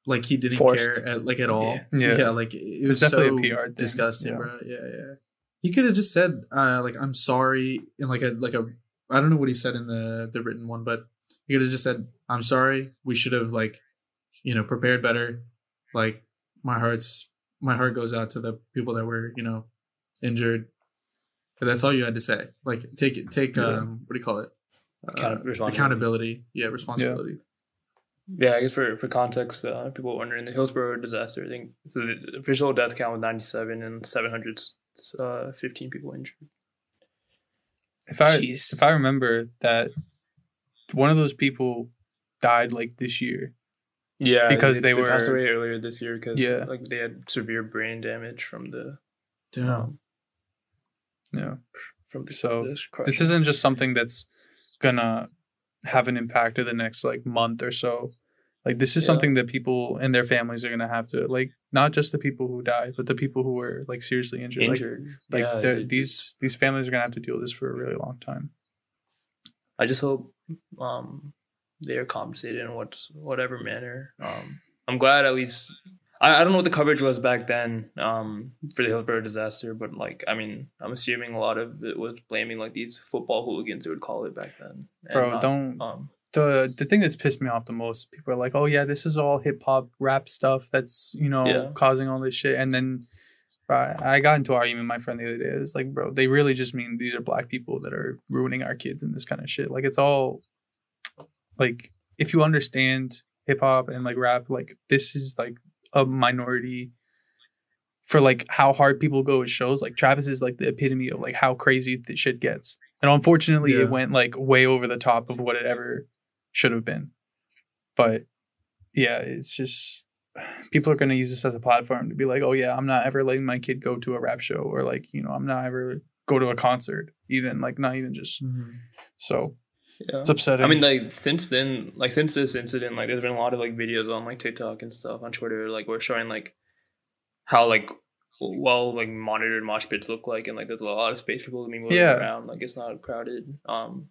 like he didn't Forced. care at, like at all. Yeah. Yeah, like it was definitely a so PR thing, disgusting, yeah. bro. Yeah, yeah. He could have just said, uh, like, "I'm sorry," in like a like a I don't know what he said in the the written one, but he could have just said, "I'm sorry. We should have like, you know, prepared better." Like my heart's my heart goes out to the people that were you know injured. But that's all you had to say. Like take it, take Yeah. um, what do you call it? Uh, accountability. Yeah, responsibility. Yeah, I guess for for context, uh, people wondering the Hillsborough disaster. I think so the official death count was ninety seven and seven hundred uh, fifteen people injured. if i Jeez. if i remember that one of those people died like this year Yeah, Because they passed were- away earlier this year because Yeah. like they had severe brain damage from the Damn. um, yeah from the, So, this, this isn't just something that's gonna have an impact in the next like month or so like this is Yeah. something that people and their families are gonna have to like not just the people who died but the people who were like seriously injured, like injured. like yeah, they're- these these families are gonna have to deal with this for a really long time I just hope um, they are compensated in what whatever manner. Um, I'm glad at least. I, I don't know what the coverage was back then um, for the Hillsborough disaster, but like I mean, I'm assuming a lot of it was blaming like these football hooligans. They would call it back then. and bro not, don't Um, the the thing that's pissed me off the most people are like oh yeah this is all hip-hop rap stuff that's you know Yeah. causing all this shit. And then uh, i got into an argument with my friend the other day. It's like bro they really just mean these are black people that are ruining our kids and this kind of shit. Like it's all like if you understand hip-hop and like rap like this is like a minority for like how hard people go at shows. Like travis is like the epitome of like how crazy the shit gets. And unfortunately Yeah. it went like way over the top of what it ever should have been but yeah it's just people are going to use this as a platform to be like oh yeah i'm not ever letting my kid go to a rap show or like you know i'm not ever go to a concert even like not even just Mhm. so yeah. it's upsetting I mean, like since then, like since this incident, like there's been a lot of like videos on like TikTok and stuff on Twitter, like we're showing like how like well like monitored mosh pits look like, and like there's a lot of space for people to be moving Yeah. around. Like it's not crowded. Um,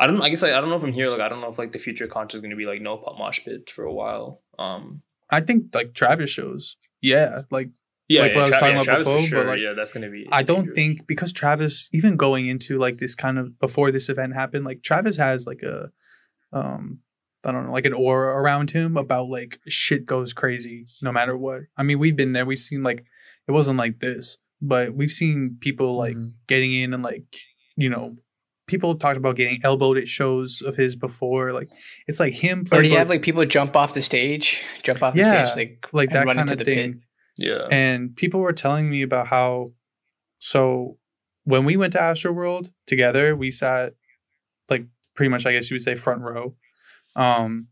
I don't. I guess like, I don't know from here. Like I don't know if like the future concert is gonna be like no pop mosh pits for a while. Um, i think like travis shows yeah like yeah, Like yeah, what I was talking yeah, about Travis for before, but, sure, like, yeah, that's gonna be. I don't think because Travis, even going into like this kind of before this event happened, like Travis has like a, um, I don't know, like an aura around him about like shit goes crazy no matter what. I mean, we've been there. We've seen like it wasn't like this, but we've seen people like Mhm. getting in and like you know, people talked about getting elbowed at shows of his before. Like it's like him. Or do you have like people jump off the stage, jump off the stage, like like and that run kind into of the thing? pit? Yeah. and people were telling me about how so when we went to Astroworld together, we sat like pretty much I guess you would say front row. Um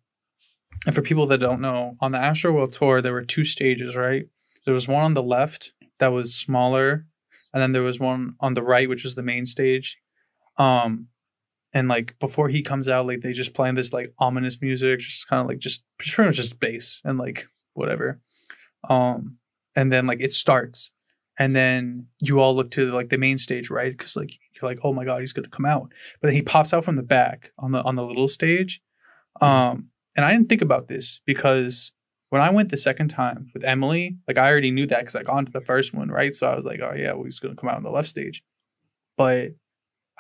and for people that don't know, on the Astroworld tour there were two stages, right? There was one on the left that was smaller, and then there was one on the right which was the main stage. Um and like before he comes out, like they just playing this like ominous music, just kind of like just pretty much just bass and like whatever. Um and then like it starts. And then you all look to like the main stage right? Because like you're like oh my god he's gonna come out. But then he pops out from the back on the on the little stage. Um and i didn't think about this because when i went the second time with emily like i already knew that because i gone to the first one right? So i was like oh yeah well he's gonna come out on the left stage. But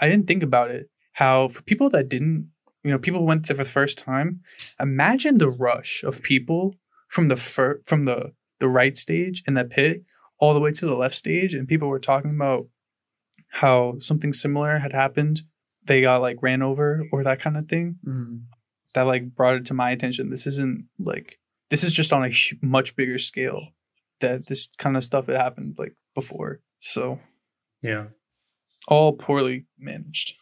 i didn't think about it how for people that didn't you know people who went there for the first time imagine the rush of people from the fir- from the the right stage in that pit all the way to the left stage, and people were talking about how something similar had happened. They got like ran over or that kind of thing. Mm. That like brought it to my attention. This isn't like this is just on a hu- much bigger scale. That this kind of stuff had happened like before. So Yeah. All poorly managed.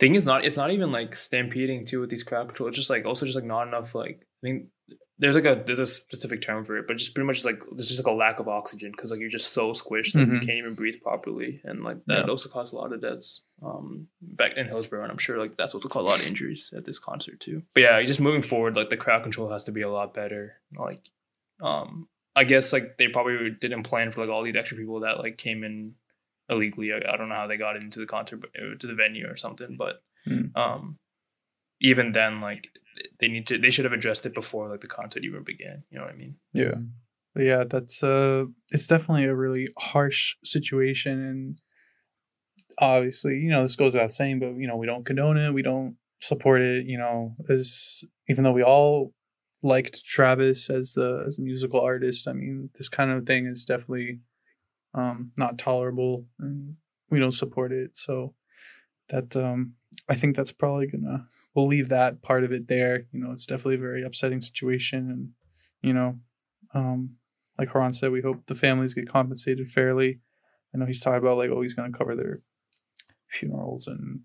thing is not it's not even like stampeding too with these crowd control. It's just like also just like not enough like I think there's like a there's a specific term for it, but just pretty much like there's just like a lack of oxygen because like you're just so squished that you Mhm. can't even breathe properly, and like that Yeah. also caused a lot of deaths um back in Hillsborough, and I'm sure like that's also caused a lot of injuries at this concert too. But yeah, just moving forward, like the crowd control has to be a lot better. Like, um, I guess like they probably didn't plan for like all these extra people that like came in illegally. I, I don't know how they got into the concert uh, to the venue or something, but Mm. um even then like they need to they should have addressed it before like the concert even began you know what i mean Yeah. Yeah, that's uh it's definitely a really harsh situation and obviously, you know, this goes without saying, but you know, we don't condone it, we don't support it, you know, as even though we all liked Travis as the as a musical artist, I mean, this kind of thing is definitely um not tolerable and we don't support it. So that um I think that's probably gonna we'll leave that part of it there. You know, it's definitely a very upsetting situation and you know, um, like Haran said, we hope the families get compensated fairly. I know he's talking about like, oh, he's to cover their funerals and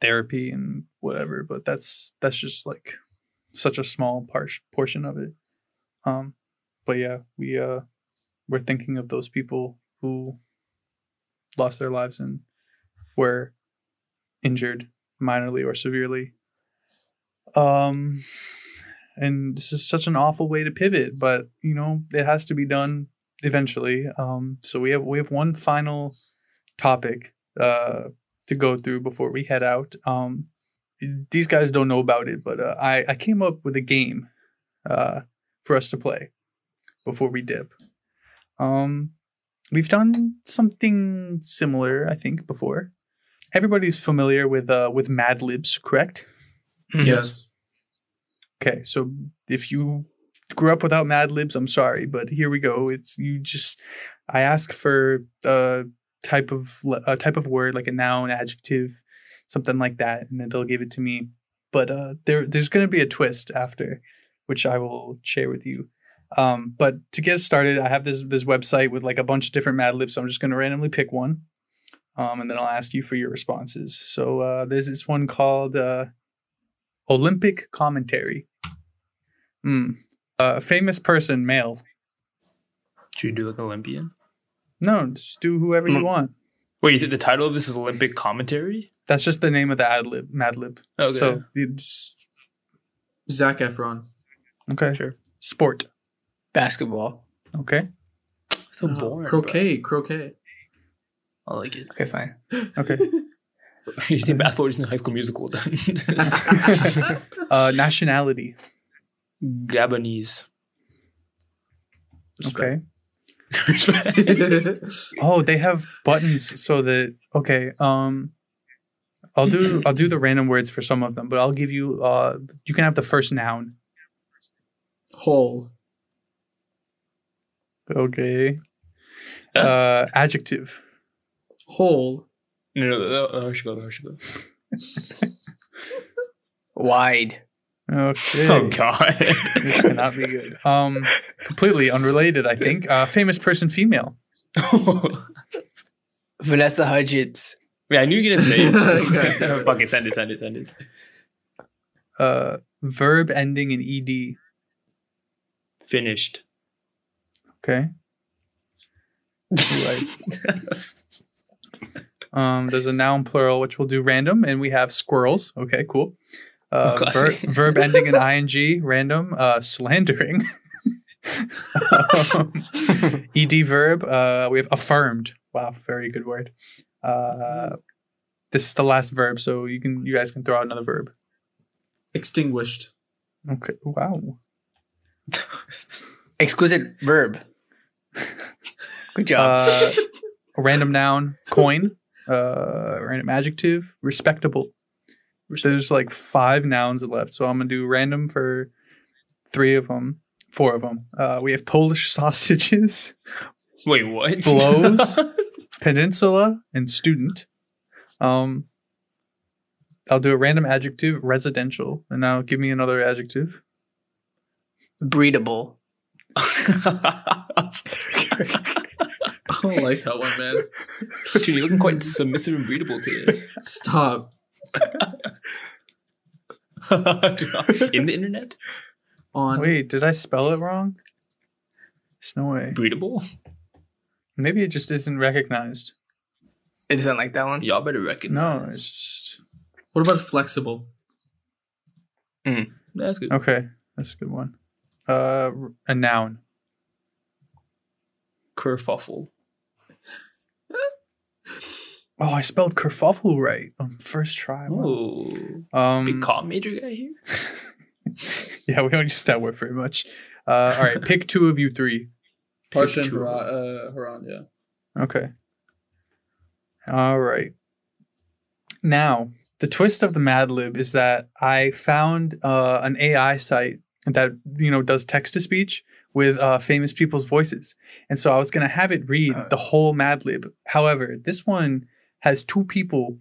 therapy and whatever, but that's that's just like such a small par- portion of it. Um, but yeah, we uh, we're thinking of those people who lost their lives and were injured minorly or severely. Um, and this is such an awful way to pivot but you know it has to be done eventually. Um so we have we have one final topic uh to go through before we head out. Um these guys don't know about it but uh, i i came up with a game uh for us to play before we dip um we've done something similar i think before everybody's familiar with uh with mad libs correct Yes. Okay, so if you grew up without Mad Libs, I'm sorry, but here we go. It's you just I ask for a type of a type of word like a noun, adjective, something like that, and then they'll give it to me. But uh, there there's going to be a twist after, which I will share with you. Um, but to get started, I have this this website with like a bunch of different Mad Libs. So I'm just going to randomly pick one, um, and then I'll ask you for your responses. So uh, there's this one called uh, Olympic commentary. Hmm. A famous person, male. should you do like olympian No, just do whoever you Mm. want. wait you think the title of this is olympic commentary That's just the name of the ad lib, Mad Lib. okay So it's Zac Efron. okay. Sure. Sport. Basketball. Okay. so Uh, boring croquet. Croquet. i like it Okay, fine. Okay. you think basketball is in high school musical then uh, nationality. gabonese Okay. Oh, they have buttons so that okay. Um, I'll do I'll do the random words for some of them, but I'll give you uh you can have the first noun. Whole. Okay. Uh, adjective. Whole. no no no, no, no, I should go I should go Wide. Okay. oh god This cannot be good. Um, completely unrelated, I think. Uh, famous person, female. Vanessa Hudgens. Wait, I knew you were gonna say it. God it. Fuck it, send it, send it, send it. Uh, verb ending in ed. Finished. Okay. Right. Um, there's a noun plural, which we'll do random, and we have squirrels. Okay, cool. Uh, ver- verb ending in ing, random. Uh, slandering. um, ed verb. Uh, we have affirmed. Wow, very good word. Uh, this is the last verb, so you can you guys can throw out another verb. Extinguished. Okay. Wow. Exquisite verb. Good job. Uh, random noun, coin. Uh, random adjective, respectable. There's like five nouns left, so I'm gonna do random for three of them. four of them. Uh, we have Polish sausages, Wait, what? Blows? peninsula, and student. Um, I'll do a random adjective, residential, and now give me another adjective. Breedable. I don't like that one, man. Dude, you're looking quite submissive and breedable today. Stop. In the internet? On Wait, did I spell it wrong? There's no way. Breedable? Maybe it just isn't recognized. It doesn't like that one. Y'all better recognize. No, it's just what about flexible? Mm. That's good. okay. That's a good one. Uh, a noun. Kerfuffle. Oh, I spelled kerfuffle right on first try. Wow. Oh, Um, big cop major guy here. yeah, we don't use that word very much. Uh, all right, pick two of you three. Harsha and. Haran, uh, Haran, yeah. Okay. All right. Now, the twist of the Mad Lib is that I found uh, an AI site that you know does text to speech with uh, famous people's voices, and so I was gonna have it read the whole Mad Lib. However, this one has two people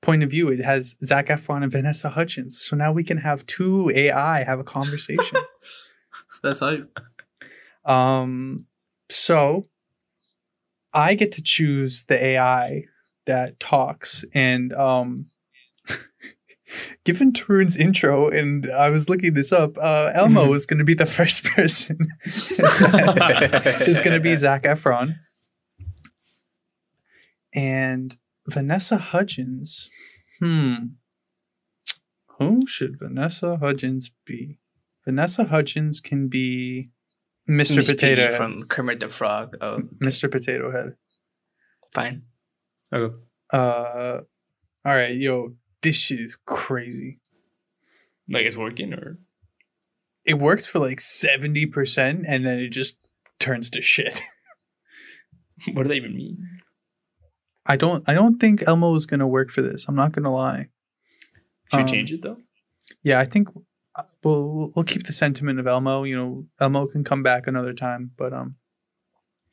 point of view. It has Zac Efron and Vanessa Hudgens. So now we can have two AI have a conversation. That's how. Um, so I get to choose the AI that talks, and um, given Tarun's intro, and I was looking this up, uh, Elmo is going to be the first person. is going to be Zac Efron, and Vanessa Hudgens. Hmm. Who should Vanessa Hudgens be? Vanessa Hudgens can be Mr. Miss Potato Piggy Head. from Kermit the Frog. Oh, Mr. Potato Head. fine. Okay. Uh, all right, yo, this shit is crazy. Like it's working or It works for like seventy percent, and then it just turns to shit. what do they even mean? I don't. I don't think Elmo is gonna work for this. I'm not gonna lie. Should we Um, change it though? Yeah, I think uh, we'll we'll- we'll keep the sentiment of Elmo. You know, Elmo can come back another time, but um,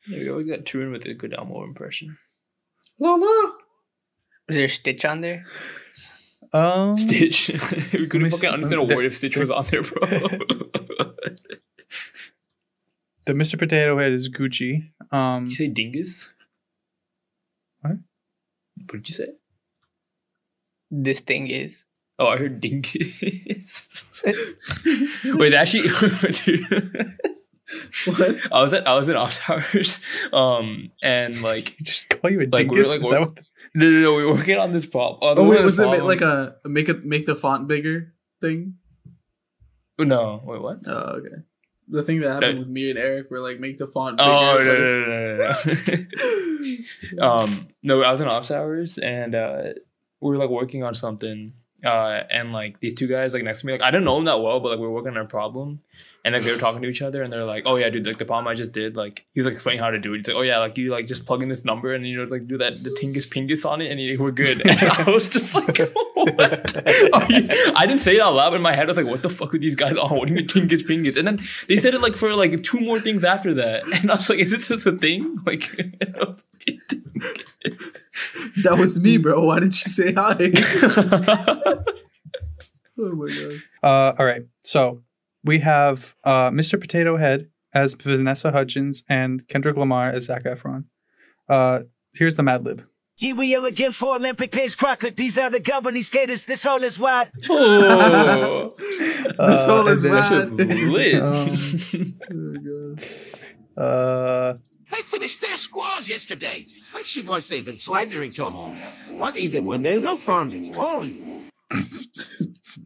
Yeah, we always got Tarun with a good Elmo impression. Lola. Is there a Stitch on there? Um, Stitch. we couldn't me fucking understand a the- word if Stitch was on there, bro. the Mr. Potato Head is Gucci. Um, you say dingus? What? What did you say? This thing is. Oh, I heard dingus. Wait, actually, dude. What? I was at I was in office hours, um, and like just call you a Like, we were, dingus. like, is that work- what- no, no, no, we were working on this prop. Oh wait, was it like a make it make the font bigger thing? no? Wait, what? Oh, okay. The thing that happened Uh, with me and Eric, were like make the font bigger. Oh no, no, no, no, no, no. um, no, I was in office hours, and uh, we were like working on something, uh, and like these two guys like next to me, like I didn't know them that well, but like we were working on a problem, and like they were talking to each other, and they're like, "Oh yeah, dude, like the problem I just did, like he was like explaining how to do it. He's like, "Oh yeah, like you like just plug in this number, and you know like do that the tingus pingus on it, and you, we're good." And I was just like, "What?" I didn't say it out loud, but in my head I was like, "What the fuck are these guys on? What do you mean tingus pingus?" And then they said it like for like two more things after that, and I was like, "Is this just a thing?" Like. that was me, bro. Why didn't you say hi? oh my god. Uh, all right. So we have uh, Mr. Potato Head as Vanessa Hudgens and Kendrick Lamar as Zac Efron. Uh, here's the Mad Lib. Here we are again for Olympic pace Crocker. These are the governing skaters. This hole is wide. oh, This whole is that mad. shit's lit. Oh, God. Uh, They finished their squaws yesterday. But she was they've been slandering Tom. What even when they no farming on?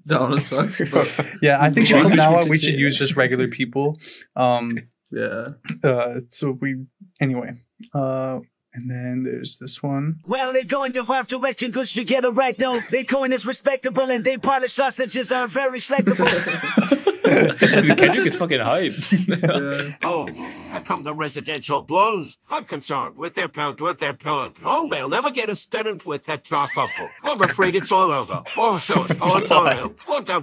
That was fucked. bro. yeah, I think from now on we should use just regular people. Um, Yeah. uh, so we anyway. Uh, And then there's this one. Well, they're going the right direction because you get it right now. Bitcoin is respectable and they polished sausages are very flexible. Dude, Kendrick is fucking hyped. Yeah. Oh, I come the residential blows. I'm concerned with their pound, with their pound. Oh, they'll never get a student with that kerfuffle. I'm afraid it's all over. Oh, so, oh, it's all over. One down,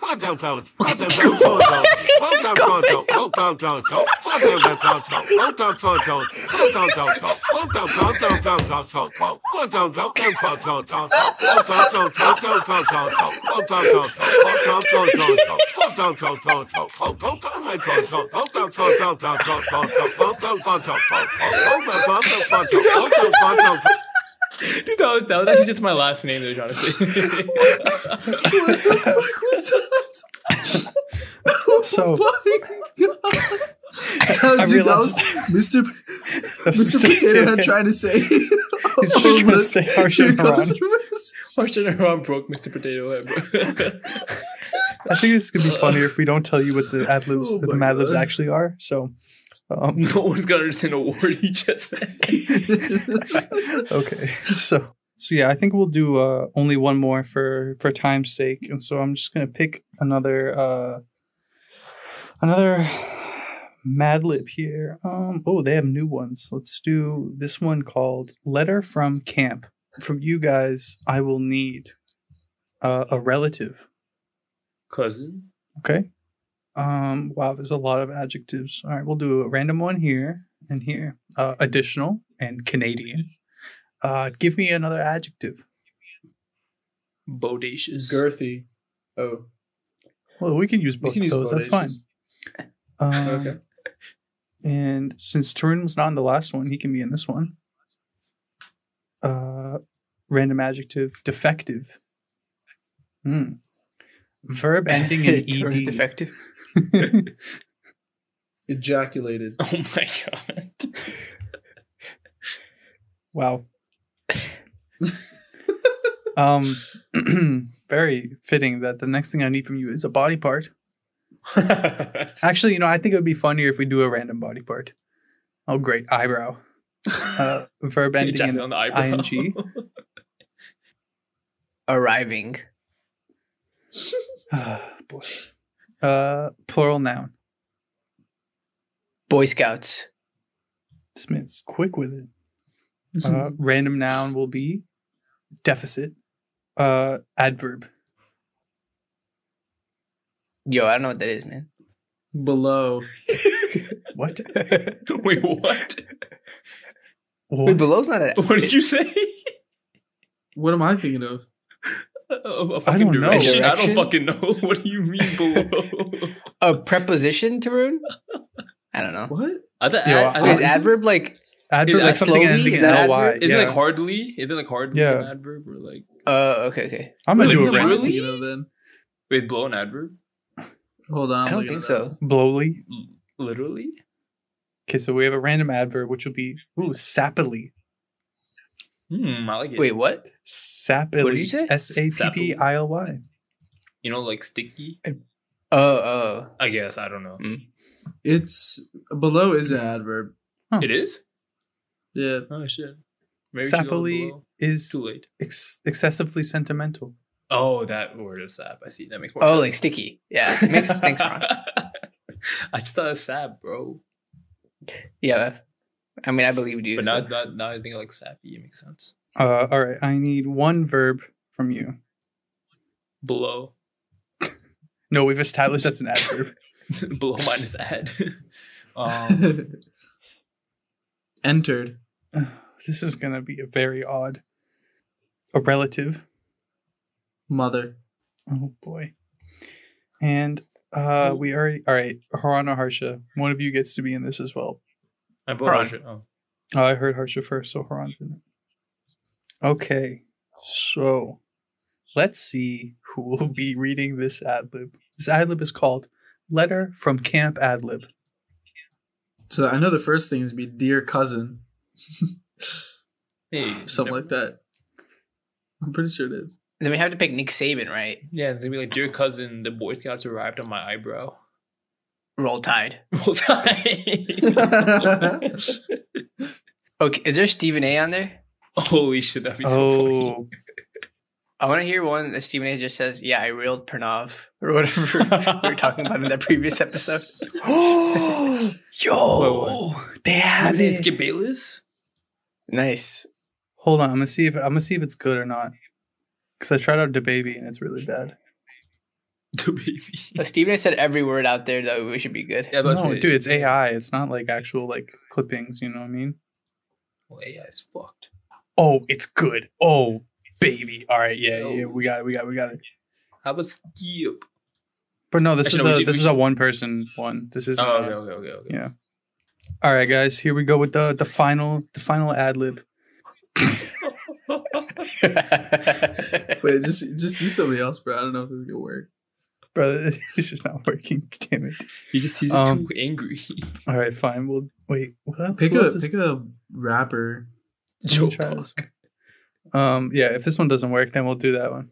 down. One down, down. One down, down, down, down. One down, down, down. One down, down, down. One down, down, down, down. One down, down, down. One down, down, down. One down, down, down, down, down, down, down. One down, down, down, down, down, down. One down, down, down, down, down, down, down. One down, down, down. One down, down, down, down. One down, down, down, down. Oh, down, down, down, down, down. Oh, down, down, down, down, down, down, down. Oh, down, down, down, down. Oh, down, down, down, down, down. Oh, down, down, down, down. Dude, that was, that was actually just my last name they were trying to say. What the fuck was that? Oh So- my God. That I was, dude, that was realized- Mr. Mr. Potato Head trying to say. He's He's just trying to say harsh and Haran. Why should I run broke Mr. Potato Head. I think this could be funnier if we don't tell you what the ad libs, Oh the Mad Libs actually are. So, um, no one's gonna understand a word he just said. okay. So, so yeah, I think we'll do uh, only one more for for time's sake, and so I'm just gonna pick another uh, another Mad Lib here. Um, oh, they have new ones. Let's do this one called "Letter from Camp." From you guys, I will need uh, a relative. Cousin. Okay. Um, wow, there's a lot of adjectives. All right, we'll do a random one here and here. Uh, additional and Canadian. Uh, give me another adjective. Bodacious. Girthy. Oh. Well, we can use both can of use those. That's fine. bodacious. Um, Okay. And since Tarun was not in the last one, he can be in this one. Uh, random adjective. Defective. Hmm. Verb ending in Turns ed. defective. Ejaculated. Oh my god. Wow. um, very fitting that the next thing I need from you is a body part. Actually, you know, I think it would be funnier if we do a random body part. Oh, great. Eyebrow. Uh, verb ending in on the eyebrow. ing. Arriving. Boy. Uh, plural noun. Boy Scouts. This man's quick with it. Uh, random noun will be deficit. Uh, adverb. Yo, I don't know what that is, man. Below. What? Wait, what? Wait, What? below's not a. What did you say? What am I thinking of? A, a I fucking don't know. direction? I don't fucking know. What do you mean below? A preposition, Tarun? I don't know. What? I thought Yo, ad- I- I Is think- adverb like? Adverb Is is something slowly? ending Is that ly. adverb? Is it Yeah. like hardly? Is it like hardly Yeah. an adverb or like Uh, okay, okay. I'm gonna What do am a I random. thinking of then? wait blow an adverb? Hold on. I'm don't think so. Blowly. L- Literally? Okay, so we have a random adverb, which will be ooh sappily. Hmm, I like it. Wait, what? Sappily. What did you say? S A P P I L Y. You know, like sticky? Oh, oh. I guess. I don't know. Mm. It's below is an adverb. Huh. It is? Yeah. Oh shit. Maybe we should go Sappily is too late. ex- excessively sentimental. Oh, that word is sap. I see. That makes more Oh, sense. like sticky. Yeah. Makes thanks, Ron. I just thought it was sap, bro. Yeah. I mean, I believed you. But so- now, now, now I think like sappy, it makes sense. Uh, all right, I need one verb from you. Below. No, we've established that's an adverb. Below minus ad. um, Entered. this is gonna be a very odd. A relative. Mother. Oh boy. And uh, we already all right. Haran or Harsha, one of you gets to be in this as well. I put Haran. Harsha. Oh. Oh, I heard Harsha first, so Haran's in it. Okay, so let's see who will be reading this ad lib. This ad lib is called "Letter from Camp Ad Lib." So I know the first thing is be dear cousin. Hey, Something never- like that. I'm pretty sure it is. Then we have to pick Nick Saban, right? Yeah, it's gonna be like, dear cousin, the Boy Scouts arrived on my eyebrow. Roll Tide. Roll Tide. Okay, is there Stephen A on there? Holy shit, that'd be so funny. Oh, I want to hear one that Stephen A just says, "Yeah, I reeled Pranav" or whatever we were talking about in that previous episode. yo, they have Let's it. get Bayless. Nice. Hold on, I'm gonna see if I'm gonna see if it's good or not. Cause I tried out the baby and it's really bad. The baby. But Stephen A said every word out there that we should be good. Yeah, but No, dude, it's AI. It's not like actual like clippings. You know what I mean? Well, AI is fucked. Oh, it's good. Oh, baby. All right, yeah, Yo. yeah, we got it. We got it. We got it. How about Skip? But no, this Actually, is no, we a did- this we is a one person one. This is Oh, okay, okay, okay, okay. Yeah. All right, guys. Here we go with the the final the final ad lib. Wait, just just use somebody else, bro. I don't know if this is gonna work. Brother, it's just not working. Damn it. He just he's Um, too angry. All right, fine. We'll wait. What? Pick Who a is- pick a rapper. Let me Joe try Buck. Um, yeah. If this one doesn't work, then we'll do that one.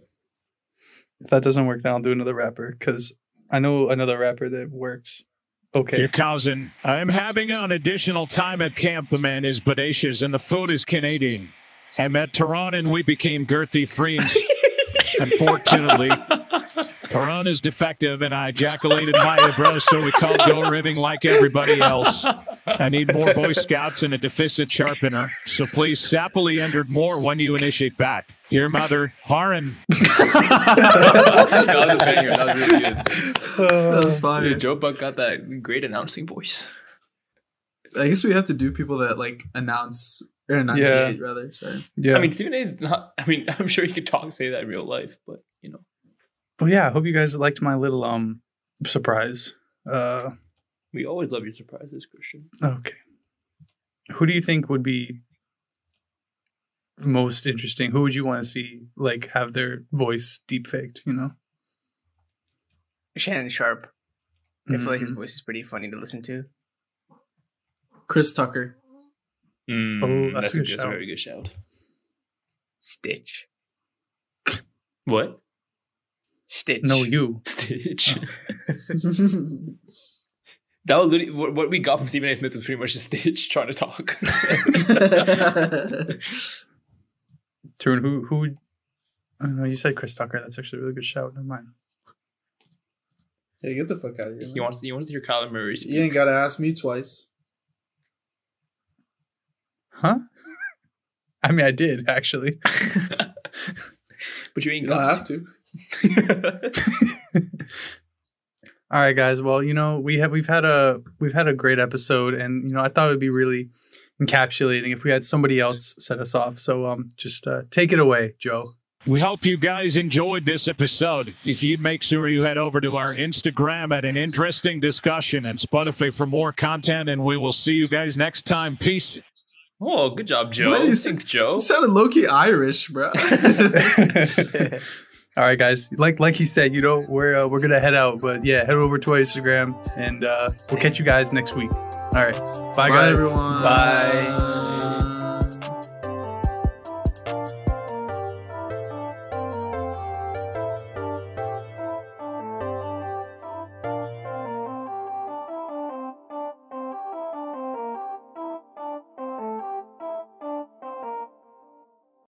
If that doesn't work, then I'll do another rapper because I know another rapper that works. Okay. Your cousin, I'm having an additional time at camp. The man is bodacious and the food is Canadian. I met Tehran and we became girthy friends. Unfortunately, Tehran is defective and I ejaculated my bro, so we called go ribbing like everybody else. I need more Boy Scouts and a deficit sharpener. So please sappily entered more when you initiate back. Your mother, Haran. that was a banger. That was really good. That was Yeah, fire. Joe Buck got that great announcing voice. I guess we have to do people that like announce or enunciate rather. Sorry. Yeah. I mean, Stephen A. is not. I mean, I'm sure he could talk, say that in real life, but you know, well, yeah. I hope you guys liked my little um surprise. Uh, we always love your surprises, Christian. okay. Who do you think would be most interesting? Who would you want to see like have their voice deep faked? You know. Shannon Sharpe. I feel like his Mhm. voice is pretty funny to listen to. Chris Tucker. Mm, Oh, that's that's, a a, good that's a very good shout. Stitch. What? Stitch. No, you. Stitch. Oh. that was literally what, what we got from Stephen A. Smith was pretty much just Stitch trying to talk. Turn who who? I don't know. You said Chris Tucker. That's actually a really good shout. Never mind. yeah, get the fuck out of here. he man. wants he wants to hear Kyler Murray. You ain't gotta ask me twice. Huh? I mean, I did actually. but you ain't You don't got have to. All right, guys. Well, you know, we have we've had a we've had a great episode, and you know, I thought it would be really encapsulating if we had somebody else set us off. So, um, just uh, take it away, Joe. We hope you guys enjoyed this episode. If you'd make sure you head over to our Instagram at an interesting discussion and Spotify for more content, and we will see you guys next time. Peace. Oh, good job, Joe. Why is- Thanks, Joe. You sounded low key Irish, bro. All right, guys. Like like he said, you know, we're uh, we're gonna head out, but yeah, head over to our Instagram, and uh, we'll catch you guys next week. All right, bye, Bye, guys. everyone. Bye.